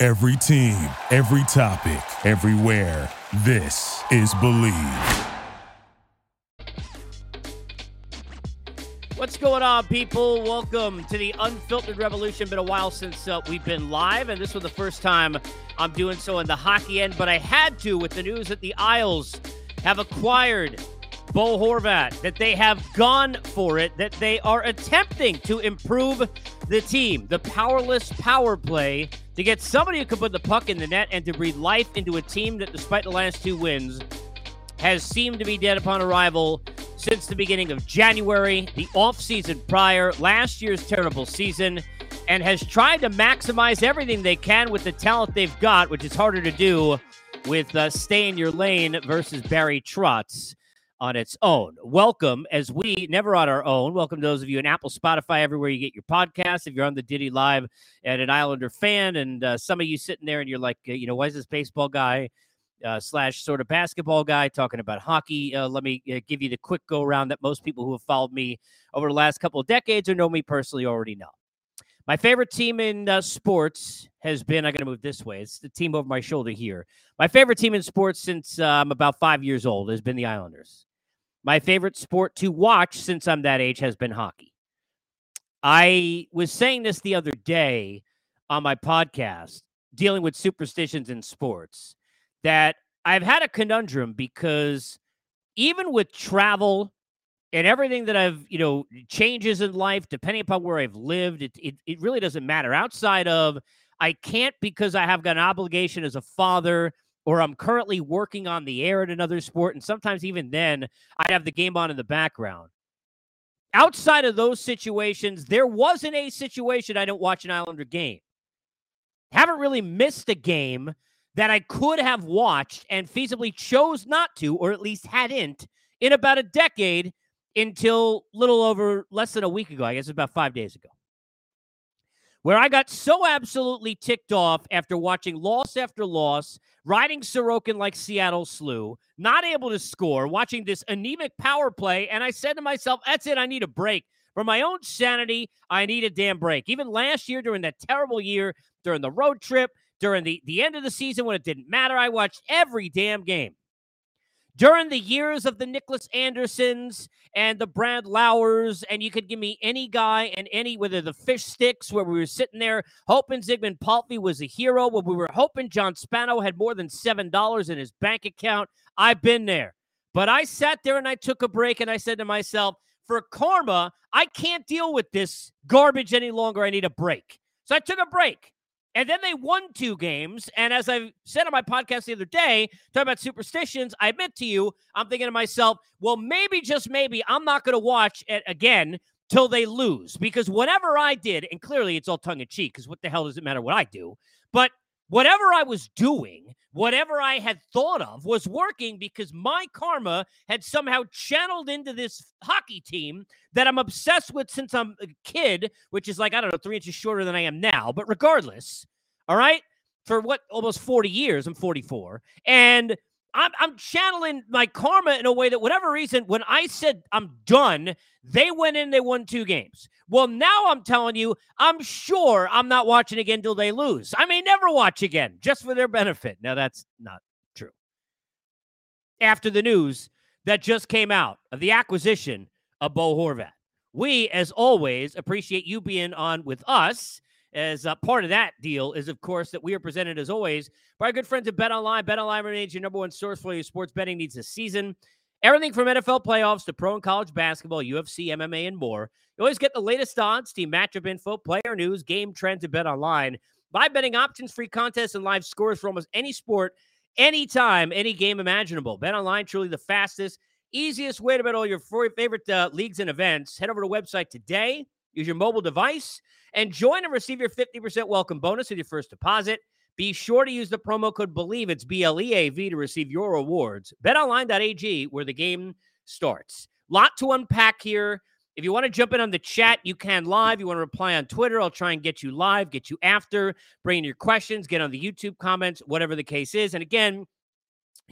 Every team, every topic, everywhere. This is Bleav. What's going on, people? Welcome to the Unfiltered Revolution. Been a while since uh, we've been live, and this was the first time I'm doing so in the hockey end, but I had to with the news that the Isles have acquired Bo Horvat, that they have gone for it, that they are attempting to improve the team, the powerless power play, to get somebody who can put the puck in the net and to breathe life into a team that, despite the last two wins, has seemed to be dead upon arrival since the beginning of January, the offseason prior, last year's terrible season, and has tried to maximize everything they can with the talent they've got, which is harder to do with uh, Stay in Your Lane versus Barry Trotz on its own. Welcome, as we never on our own. Welcome to those of you in Apple, Spotify, everywhere you get your podcasts. If you're on the Diddy Live and an Islander fan, and uh, some of you sitting there and you're like, uh, you know, why is this baseball guy uh, slash sort of basketball guy talking about hockey? Uh, let me uh, give you the quick go around that most people who have followed me over the last couple of decades or know me personally already know. My favorite team in uh, sports has been, I'm going to move this way. It's the team over my shoulder here. My favorite team in sports since uh, I'm about five years old has been the Islanders. My favorite sport to watch since I'm that age has been hockey. I was saying this the other day on my podcast, dealing with superstitions in sports, that I've had a conundrum because even with travel and everything that I've, you know, changes in life, depending upon where I've lived, it, it, it really doesn't matter. Outside of, I can't because I have got an obligation as a father or I'm currently working on the air in another sport. And sometimes even then, I'd have the game on in the background. Outside of those situations, there wasn't a situation I don't watch an Islander game. Haven't really missed a game that I could have watched and feasibly chose not to, or at least hadn't, in about a decade until little over less than a week ago. I guess it's about five days ago where I got so absolutely ticked off after watching loss after loss, riding Sorokin like Seattle slew, not able to score, watching this anemic power play. And I said to myself, that's it. I need a break. For my own sanity, I need a damn break. Even last year, during that terrible year, during the road trip, during the, the end of the season when it didn't matter, I watched every damn game during the years of the Niklas Anderssons and the Brad Lauers, and you could give me any guy and any, whether the fish sticks, where we were sitting there hoping Zigmund Palffy was a hero, where we were hoping John Spano had more than $7 in his bank account. I've been there. But I sat there and I took a break and I said to myself, for karma, I can't deal with this garbage any longer. I need a break. So I took a break. And then they won two games. And as I said on my podcast the other day, talking about superstitions, I admit to you, I'm thinking to myself, well, maybe, just maybe, I'm not going to watch it again till they lose. Because whatever I did, and clearly it's all tongue in cheek, because what the hell does it matter what I do? But whatever I was doing, whatever I had thought of was working because my karma had somehow channeled into this hockey team that I'm obsessed with since I'm a kid, which is like, I don't know, three inches shorter than I am now. But regardless, all right, for what almost 40 years, I'm 44. And I'm, I'm channeling my karma in a way that, whatever reason, when I said I'm done, they went in, they won two games. Well, now I'm telling you, I'm sure I'm not watching again till they lose. I may never watch again just for their benefit. Now, that's not true. After the news that just came out of the acquisition of Bo Horvat, we, as always, appreciate you being on with us as uh, part of that deal is, of course, that we are presented as always by our good friends at Bet Online. Bet Online remains your number one source for your sports betting needs this season. Everything from NFL playoffs to pro and college basketball, UFC, MMA, and more. You always get the latest odds, team matchup info, player news, game trends at Bet Online. Live betting options, free contests, and live scores for almost any sport, anytime, any game imaginable. Bet Online, truly the fastest, easiest way to bet all your favorite uh, leagues and events. Head over to the website today. Use your mobile device and join and receive your 50% welcome bonus with your first deposit. Be sure to use the promo code BLEAV, It's B L E A V to receive your rewards. BetOnline.ag, where the game starts. Lot to unpack here. If you want to jump in on the chat, you can live. You want to reply on Twitter, I'll try and get you live, get you after, bring in your questions, get on the YouTube comments, whatever the case is. And again,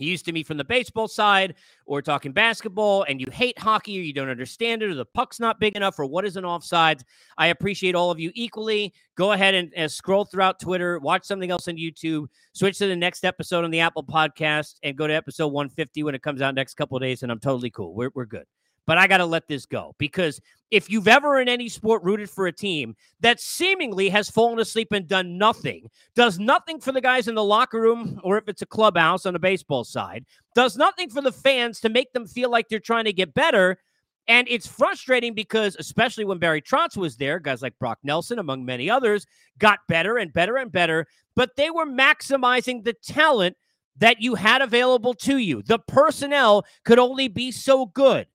used to me from the baseball side or talking basketball and you hate hockey or you don't understand it or the puck's not big enough or what is an offsides. I appreciate all of you equally. Go ahead and, and scroll throughout Twitter, watch something else on YouTube, switch to the next episode on the Apple podcast and go to episode 150 when it comes out next couple days and I'm totally cool. We're, we're good but I got to let this go because if you've ever in any sport rooted for a team that seemingly has fallen asleep and done nothing, does nothing for the guys in the locker room, or if it's a clubhouse on the baseball side, does nothing for the fans to make them feel like they're trying to get better. And it's frustrating because, especially when Barry Trotz was there, guys like Brock Nelson, among many others, got better and better and better, but they were maximizing the talent that you had available to you. The personnel could only be so good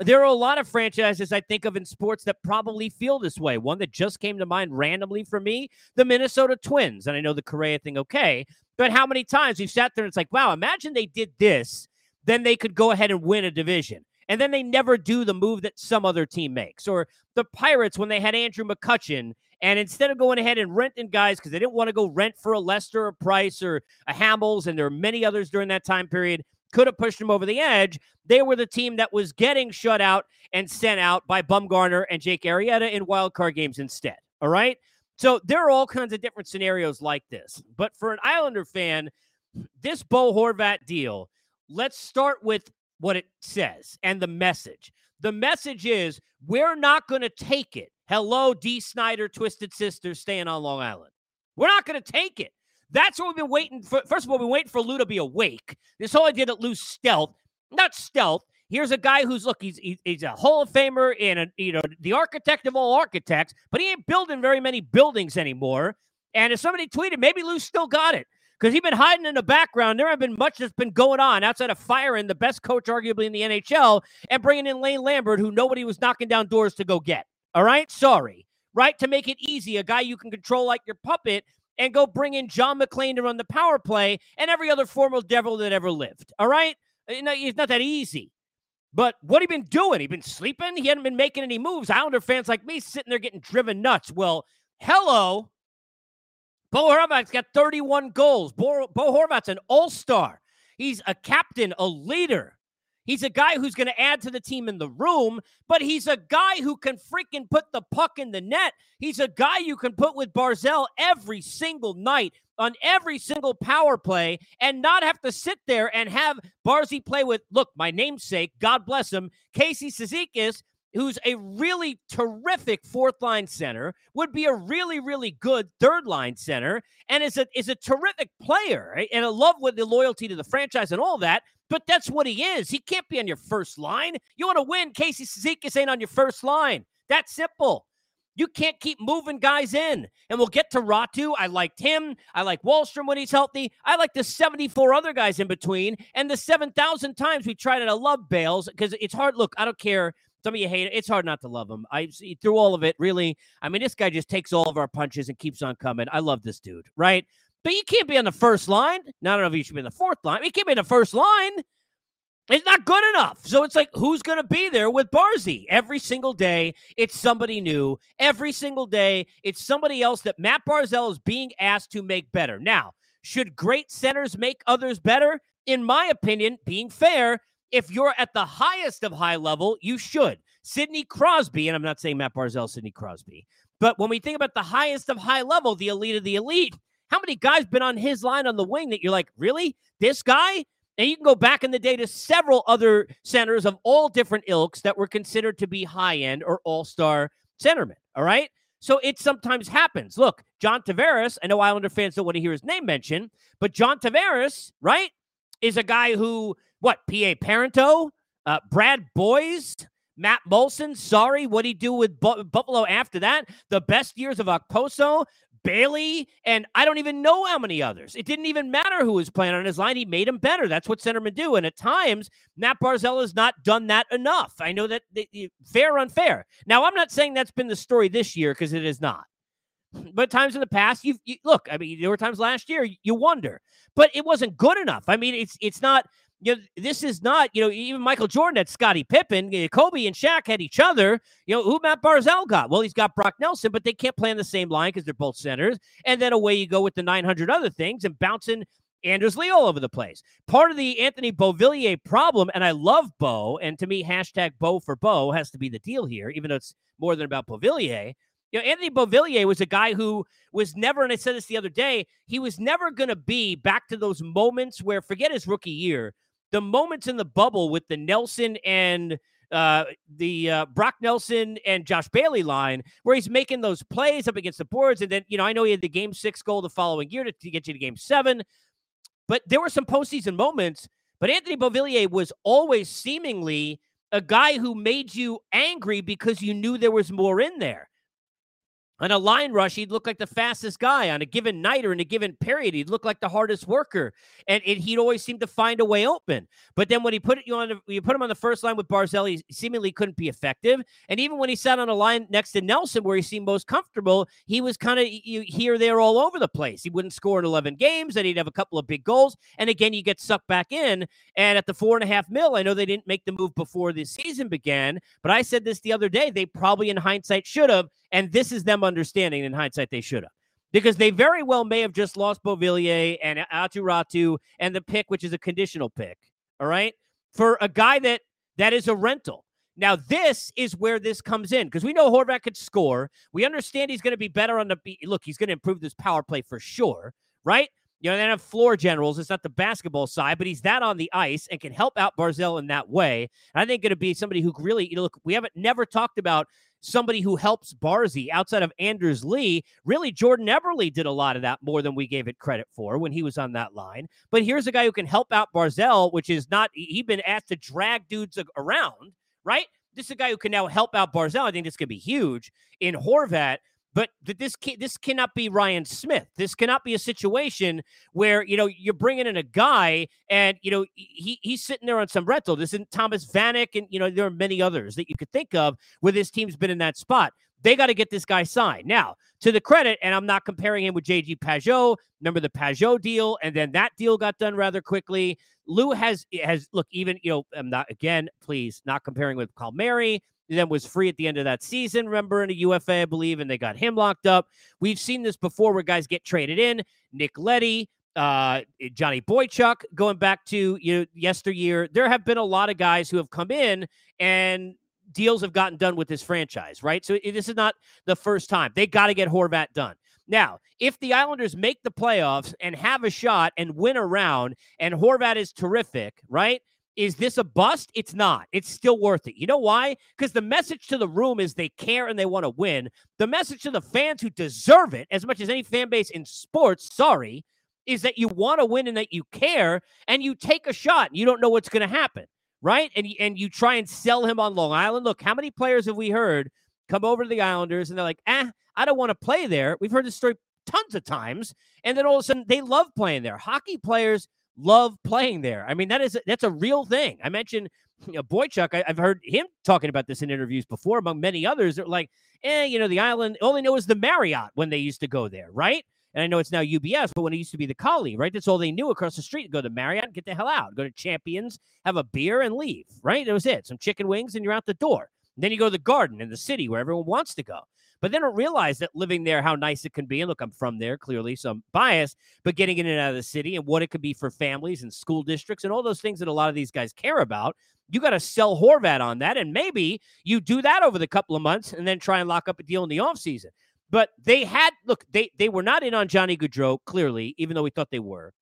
there are a lot of franchises I think of in sports that probably feel this way. One that just came to mind randomly for me, the Minnesota Twins. And I know the Correa thing, okay. But how many times we've sat there and it's like, wow, imagine they did this, then they could go ahead and win a division. And then they never do the move that some other team makes. Or the Pirates when they had Andrew McCutchen, and instead of going ahead and renting guys because they didn't want to go rent for a Lester, a Price, or a Hamels, and there are many others during that time period, could have pushed them over the edge. They were the team that was getting shut out and sent out by Bumgarner and Jake Arrieta in wild card games instead. All right. So there are all kinds of different scenarios like this. But for an Islander fan, this Bo Horvat deal, let's start with what it says and the message. The message is we're not going to take it. Hello, Dee Snider, Twisted Sisters, staying on Long Island. We're not going to take it. That's what we've been waiting for. First of all, we've been waiting for Lou to be awake. This whole idea that Lou's stealth, not stealth. Here's a guy who's look, he's he's a Hall of Famer and a, you know the architect of all architects, but he ain't building very many buildings anymore. And if somebody tweeted, maybe Lou still got it because he's been hiding in the background. There haven't been much that's been going on outside of firing the best coach, arguably in the NHL, and bringing in Lane Lambert, who nobody was knocking down doors to go get. All right, sorry, right? To make it easy, a guy you can control like your puppet and go bring in John MacLean to run the power play and every other former devil that ever lived. All right? Uh, it's not that easy. But what he been doing? He been sleeping? He hadn't been making any moves. Islander fans like me sitting there getting driven nuts. Well, hello. Bo Horvat's got 31 goals. Bo, Bo Horvat's an all-star. He's a captain, a leader. He's a guy who's going to add to the team in the room, but he's a guy who can freaking put the puck in the net. He's a guy you can put with Barzal every single night on every single power play and not have to sit there and have Barzy play with, look, my namesake, God bless him, Casey Cizikas, who's a really terrific fourth line center, would be a really, really good third line center, and is a is a terrific player. Right? And I love with the loyalty to the franchise and all that. But that's what he is. He can't be on your first line. You want to win, Casey Cizikas ain't on your first line. That's simple. You can't keep moving guys in. And we'll get to Raty. I liked him. I like Wahlstrom when he's healthy. I like the 74 other guys in between. And the 7,000 times we tried to love Bales because it's hard. Look, I don't care. Some of you hate it. It's hard not to love him. I see through all of it, really. I mean, this guy just takes all of our punches and keeps on coming. I love this dude, right? But you can't be on the first line. Now, I don't know if you should be in the fourth line. You can't be in the first line. It's not good enough. So it's like, who's going to be there with Barzy? Every single day, it's somebody new. Every single day, it's somebody else that Matt Barzal is being asked to make better. Now, should great centers make others better? In my opinion, being fair, if you're at the highest of high level, you should. Sidney Crosby, and I'm not saying Matt Barzal, Sidney Crosby, but when we think about the highest of high level, the elite of the elite, how many guys been on his line on the wing that you're like, really? This guy? And you can go back in the day to several other centers of all different ilks that were considered to be high end or all star centermen. All right. So it sometimes happens. Look, John Tavares, I know Islander fans don't want to hear his name mentioned, but John Tavares, right, is a guy who, what, PA Parenteau, uh, Brad Boyes, Matt Moulson, sorry, what he do with Bu- Buffalo after that? The best years of Okposo, Bailey, and I don't even know how many others. It didn't even matter who was playing on his line. He made him better. That's what centermen do. And at times, Matt Barzal has not done that enough. I know that they, fair, unfair. Now, I'm not saying that's been the story this year because it is not. but times in the past, you've you, look. I mean, there were times last year you wonder, but it wasn't good enough. I mean, it's it's not. You know, this is not. You know, even Michael Jordan had Scottie Pippen, Kobe and Shaq had each other. You know, who Matt Barzal got? Well, he's got Brock Nelson, but they can't play on the same line because they're both centers. And then away you go with the 900 other things and bouncing Anders Lee all over the place. Part of the Anthony Beauvillier problem, and I love Bo, and to me, hashtag Bo for Bo has to be the deal here, even though it's more than about Beauvillier. You know, Anthony Beauvillier was a guy who was never, and I said this the other day, he was never going to be back to those moments where, forget his rookie year, the moments in the bubble with the Nelson and uh, the uh, Brock Nelson and Josh Bailey line, where he's making those plays up against the boards. And then, you know, I know he had the game six goal the following year to, to get you to game seven, but there were some postseason moments. But Anthony Beauvillier was always seemingly a guy who made you angry because you knew there was more in there on a line rush, he'd look like the fastest guy on a given night or in a given period. He'd look like the hardest worker, and he'd always seem to find a way open. But then when he put you on, the, you put him on the first line with Barzal, he seemingly couldn't be effective. And even when he sat on a line next to Nelson, where he seemed most comfortable, he was kind of here, there, all over the place. He wouldn't score in eleven games, and he'd have a couple of big goals. And again, you get sucked back in. And at the four and a half mil, I know they didn't make the move before the season began, but I said this the other day. They probably, in hindsight, should have. And this is them understanding in hindsight they should have. Because they very well may have just lost Beauvillier and Aatu Raty and the pick, which is a conditional pick. All right. For a guy that that is a rental. Now, this is where this comes in because we know Horvat could score. We understand he's going to be better on the look, he's going to improve this power play for sure, right? You know, they have floor generals. It's not the basketball side, but he's that on the ice and can help out Barzal in that way. And I think to be somebody who really, you know, look, we haven't never talked about somebody who helps Barzy outside of Anders Lee. Really, Jordan Eberle did a lot of that more than we gave it credit for when he was on that line. But here's a guy who can help out Barzal, which is not, he's been asked to drag dudes around, right? This is a guy who can now help out Barzal. I think this could be huge in Horvat. But this can, this cannot be Ryan Smyth. This cannot be a situation where you know you're bringing in a guy and you know he he's sitting there on some rental. This isn't Thomas Vanek, and you know there are many others that you could think of where this team's been in that spot. They got to get this guy signed now. To the credit, and I'm not comparing him with JG Pageau. Remember the Pageau deal, and then that deal got done rather quickly. Lou has has look even you know I'm not again please not comparing with Palmieri then was free at the end of that season. Remember in a UFA, I believe, and they got him locked up. We've seen this before where guys get traded in. Nick Leddy, uh, Johnny Boychuk, going back to you know yesteryear. There have been a lot of guys who have come in and deals have gotten done with this franchise, right? So this is not the first time. They got to get Horvat done. Now, if the Islanders make the playoffs and have a shot and win a round, and Horvat is terrific, right? Is this a bust? It's not. It's still worth it. You know why? Because the message to the room is they care and they want to win. The message to the fans who deserve it, as much as any fan base in sports, sorry, is that you want to win and that you care and you take a shot. And you don't know what's going to happen, right? And, and you try and sell him on Long Island. Look, how many players have we heard come over to the Islanders and they're like, eh, I don't want to play there. We've heard this story tons of times. And then all of a sudden they love playing there. Hockey players love playing there. I mean, that is that's a real thing. I mentioned you know, Boychuk. I, have heard him talking about this in interviews before, among many others. They're like, eh, you know, the island. All they know is the Marriott when they used to go there, right? And I know it's now UBS, but when it used to be the Collie, right? That's all they knew across the street. Go to Marriott get the hell out. Go to Champions, have a beer, and leave. Right? That was it. Some chicken wings, and you're out the door. And then you go to the Garden in the city where everyone wants to go. But they don't realize that living there, how nice it can be. And look, I'm from there, clearly, so I'm biased, but getting in and out of the city and what it could be for families and school districts and all those things that a lot of these guys care about. You got to sell Horvat on that. And maybe you do that over the couple of months and then try and lock up a deal in the offseason. But they had, look, they, they were not in on Johnny Gaudreau, clearly, even though we thought they were.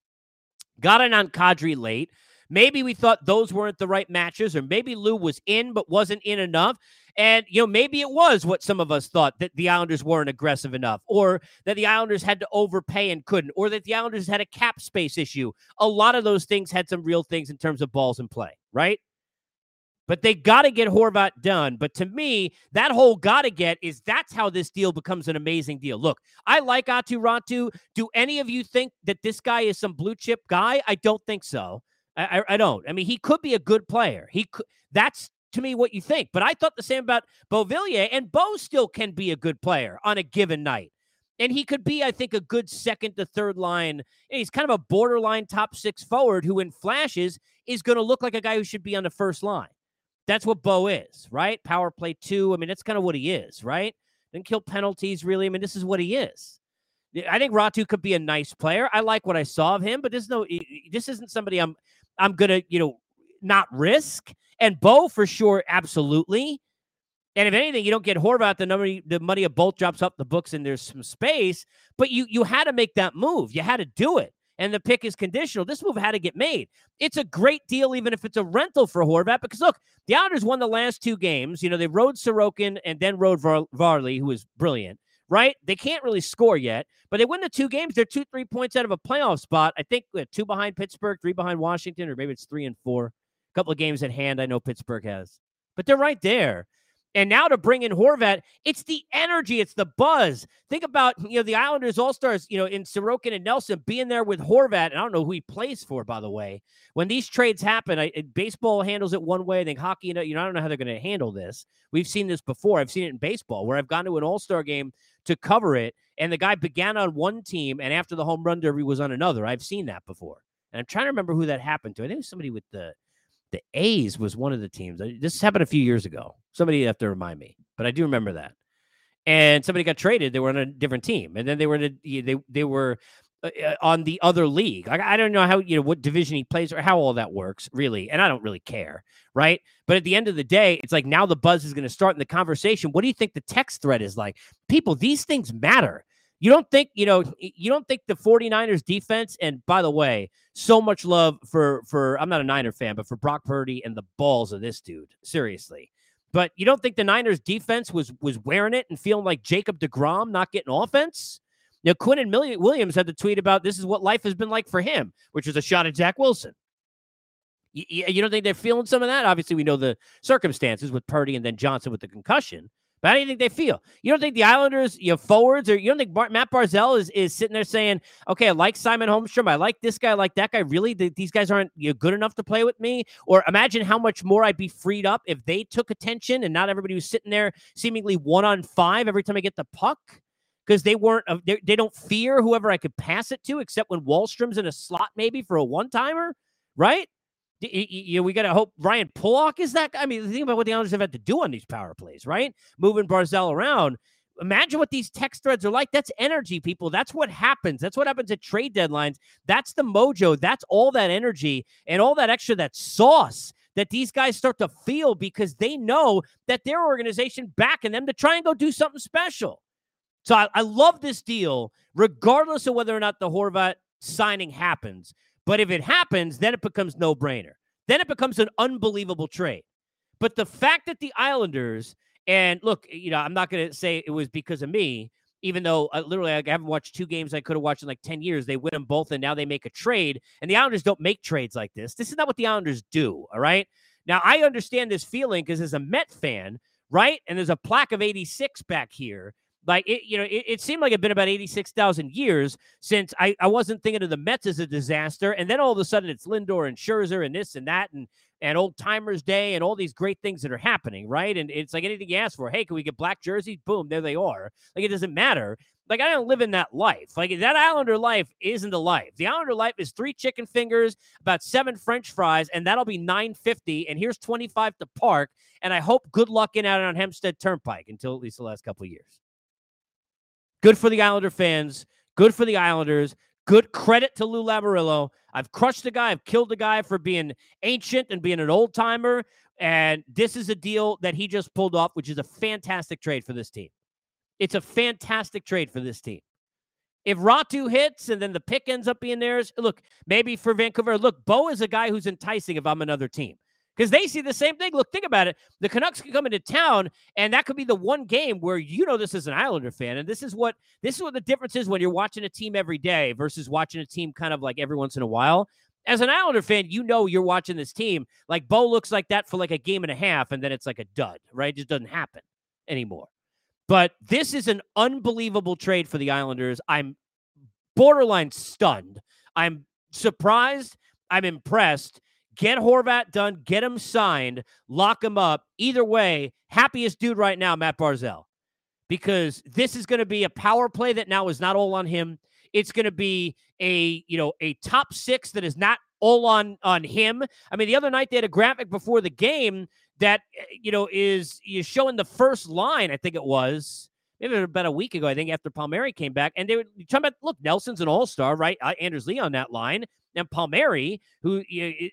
Got in on Kadri late. Maybe we thought those weren't the right matches, or maybe Lou was in but wasn't in enough. And, you know, maybe it was what some of us thought that the Islanders weren't aggressive enough, or that the Islanders had to overpay and couldn't, or that the Islanders had a cap space issue. A lot of those things had some real things in terms of balls in play, right? But they got to get Horvat done. But to me, that whole got to get is that's how this deal becomes an amazing deal. Look, I like Aatu Raty. Do any of you think that this guy is some blue chip guy? I don't think so. I, I, I don't. I mean, he could be a good player. He could. That's to me what you think. But I thought the same about Beauvillier, and Bo still can be a good player on a given night. And he could be, I think, a good second to third line. He's kind of a borderline top six forward who, in flashes, is going to look like a guy who should be on the first line. That's what Bo is, right? Power play two. I mean, that's kind of what he is, right? Didn't kill penalties, really. I mean, this is what he is. I think Raty could be a nice player. I like what I saw of him, but there's no. This isn't somebody I'm. I'm gonna, you know, not risk. And Bo for sure, absolutely. And if anything, you don't get Horvat, the number the money of both drops up the books and there's some space. But you you had to make that move. You had to do it. And the pick is conditional. This move had to get made. It's a great deal, even if it's a rental for Horvat, because look, the Islanders won the last two games. You know, they rode Sorokin and then rode Var- Varley, who was brilliant, right? They can't really score yet, but they win the two games. They're two, three points out of a playoff spot. I think uh, two behind Pittsburgh, three behind Washington, or maybe it's three and four. A couple of games at hand, I know Pittsburgh has, but they're right there. And now to bring in Horvat, it's the energy, it's the buzz. Think about, you know, the Islanders All Stars, you know, in Sorokin and Nelson being there with Horvat. And I don't know who he plays for, by the way. When these trades happen, I, baseball handles it one way. I think hockey, you know, I don't know how they're going to handle this. We've seen this before. I've seen it in baseball where I've gone to an All Star game to cover it, and the guy began on one team, and after the home run derby was on another. I've seen that before. And I'm trying to remember who that happened to. I think it was somebody with the the A's was one of the teams. This happened a few years ago. Somebody have to remind me, but I do remember that. And somebody got traded. They were on a different team, and then they were in a, they they were uh, uh, on the other league. I, I don't know how you know what division he plays or how all that works really, and I don't really care, right? But at the end of the day, it's like now the buzz is going to start in the conversation. What do you think the text thread is like? People, these things matter. You don't think, you know, you don't think the 49ers defense, and by the way, so much love for for I'm not a Niner fan, but for Brock Purdy and the balls of this dude. Seriously. But you don't think the Niners defense was was wearing it and feeling like Jacob DeGrom not getting offense? Now, Quinnen Williams had to tweet about this is what life has been like for him, which was a shot at Zach Wilson. You, you don't think they're feeling some of that? Obviously, we know the circumstances with Purdy and then Johnson with the concussion. But how do you think they feel? You don't think the Islanders, you know, forwards, or you don't think Bar- Matt Barzal is, is sitting there saying, okay, I like Simon Holmstrom. I like this guy. I like that guy. Really? these guys aren't you know, good enough to play with me? Or imagine how much more I'd be freed up if they took attention and not everybody was sitting there seemingly one on five every time I get the puck because they weren't, uh, they, they don't fear whoever I could pass it to, except when Wahlstrom's in a slot maybe for a one timer, right? You know, we got to hope Ryan Pulock is that guy. I mean, think about what the Islanders have had to do on these power plays, right? Moving Barzal around. Imagine what these text threads are like. That's energy, people. That's what happens. That's what happens at trade deadlines. That's the mojo. That's all that energy and all that extra, that sauce that these guys start to feel because they know that their organization backing them to try and go do something special. So I, I love this deal, regardless of whether or not the Horvat signing happens. But if it happens, then it becomes no brainer. Then it becomes an unbelievable trade. But the fact that the Islanders, and look, you know, I'm not going to say it was because of me, even though uh, literally I haven't watched two games I could have watched in like 10 years. They win them both, and now they make a trade. And the Islanders don't make trades like this. This is not what the Islanders do. All right. Now, I understand this feeling because as a Met fan, right? And there's a plaque of 86 back here. Like it, you know, it, it seemed like it'd been about 86,000 years since I, I wasn't thinking of the Mets as a disaster. And then all of a sudden it's Lindor and Scherzer and this and that and and old timers day and all these great things that are happening, right? And it's like anything you ask for. Hey, can we get black jerseys? Boom, there they are. Like it doesn't matter. Like I don't live in that life. Like that Islander life isn't a life. The Islander life is three chicken fingers, about seven French fries, and that'll be nine fifty. And here's twenty five to park. And I hope good luck in out on Hempstead Turnpike until at least the last couple years. Good for the Islander fans. Good for the Islanders. Good credit to Lou Lamoriello. I've crushed the guy. I've killed the guy for being ancient and being an old timer. And this is a deal that he just pulled off, which is a fantastic trade for this team. It's a fantastic trade for this team. If Raty hits and then the pick ends up being theirs, look, maybe for Vancouver, look, Bo is a guy who's enticing if I'm another team because they see the same thing. Look, think about it. The Canucks can come into town, and that could be the one game where you know this is an Islander fan, and this is what this is what the difference is when you're watching a team every day versus watching a team kind of like every once in a while. As an Islander fan, you know you're watching this team. Like Bo looks like that for like a game and a half, and then it's like a dud, right? It just doesn't happen anymore. But this is an unbelievable trade for the Islanders. I'm borderline stunned. I'm surprised. I'm impressed. Get Horvat done, get him signed, lock him up. Either way, happiest dude right now, Matt Barzal, because this is going to be a power play that now is not all on him. It's going to be a you know a top six that is not all on on him. I mean, the other night they had a graphic before the game that eh, you know is is showing the first line. I think it was maybe about a week ago. I think after Palmieri came back, and they were talking about look, Nelson's an all star, right? Uh, Anders Lee on that line, and Palmieri, who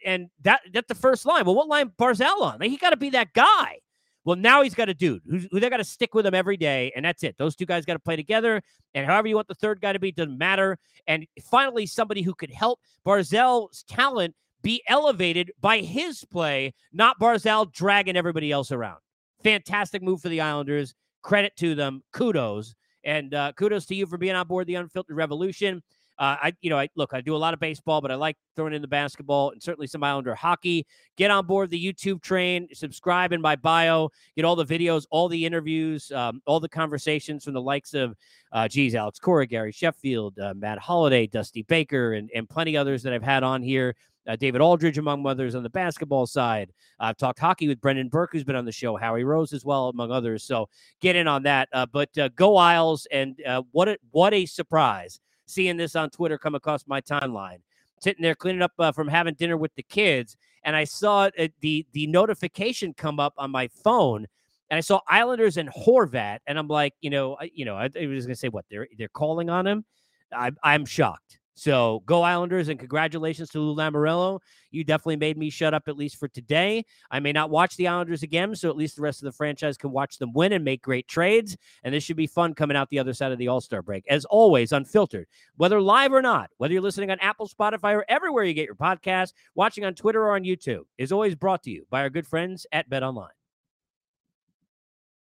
and that that's the first line. Well, what line Barzal on? Like, he got to be that guy. Well, now he's got a dude who, who they got to stick with him every day, and that's it. Those two guys got to play together, and however you want the third guy to be doesn't matter. And finally, somebody who could help Barzal's talent be elevated by his play, not Barzal dragging everybody else around. Fantastic move for the Islanders. Credit to them. Kudos. And uh, kudos to you for being on board the Unfiltered Revolution. Uh, I, you know, I look, I do a lot of baseball, but I like throwing in the basketball and certainly some Islander hockey. Get on board the YouTube train, subscribe in my bio, get all the videos, all the interviews, um, all the conversations from the likes of, uh, geez, Alex Cora, Gary Sheffield, uh, Matt Holliday, Dusty Baker, and, and plenty others that I've had on here. Uh, David Aldridge, among others, on the basketball side. I've talked hockey with Brendan Burke, who's been on the show, Howie Rose as well, among others. So get in on that. Uh, but uh, go Isles, and uh, what a, what a surprise seeing this on Twitter come across my timeline. Sitting there cleaning up uh, from having dinner with the kids, and I saw uh, the the notification come up on my phone, and I saw Islanders and Horvat, and I'm like, you know, I, you know, I, I was gonna say what they're they're calling on him. I, I'm shocked. So go Islanders and congratulations to Lou Lamoriello. You definitely made me shut up at least for today. I may not watch the Islanders again, so at least the rest of the franchise can watch them win and make great trades. And this should be fun coming out the other side of the All Star break. As always, unfiltered, whether live or not, whether you're listening on Apple, Spotify, or everywhere you get your podcast, watching on Twitter or on YouTube, is always brought to you by our good friends at Bet Online.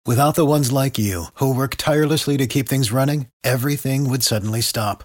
Without the ones like you who work tirelessly to keep things running, everything would suddenly stop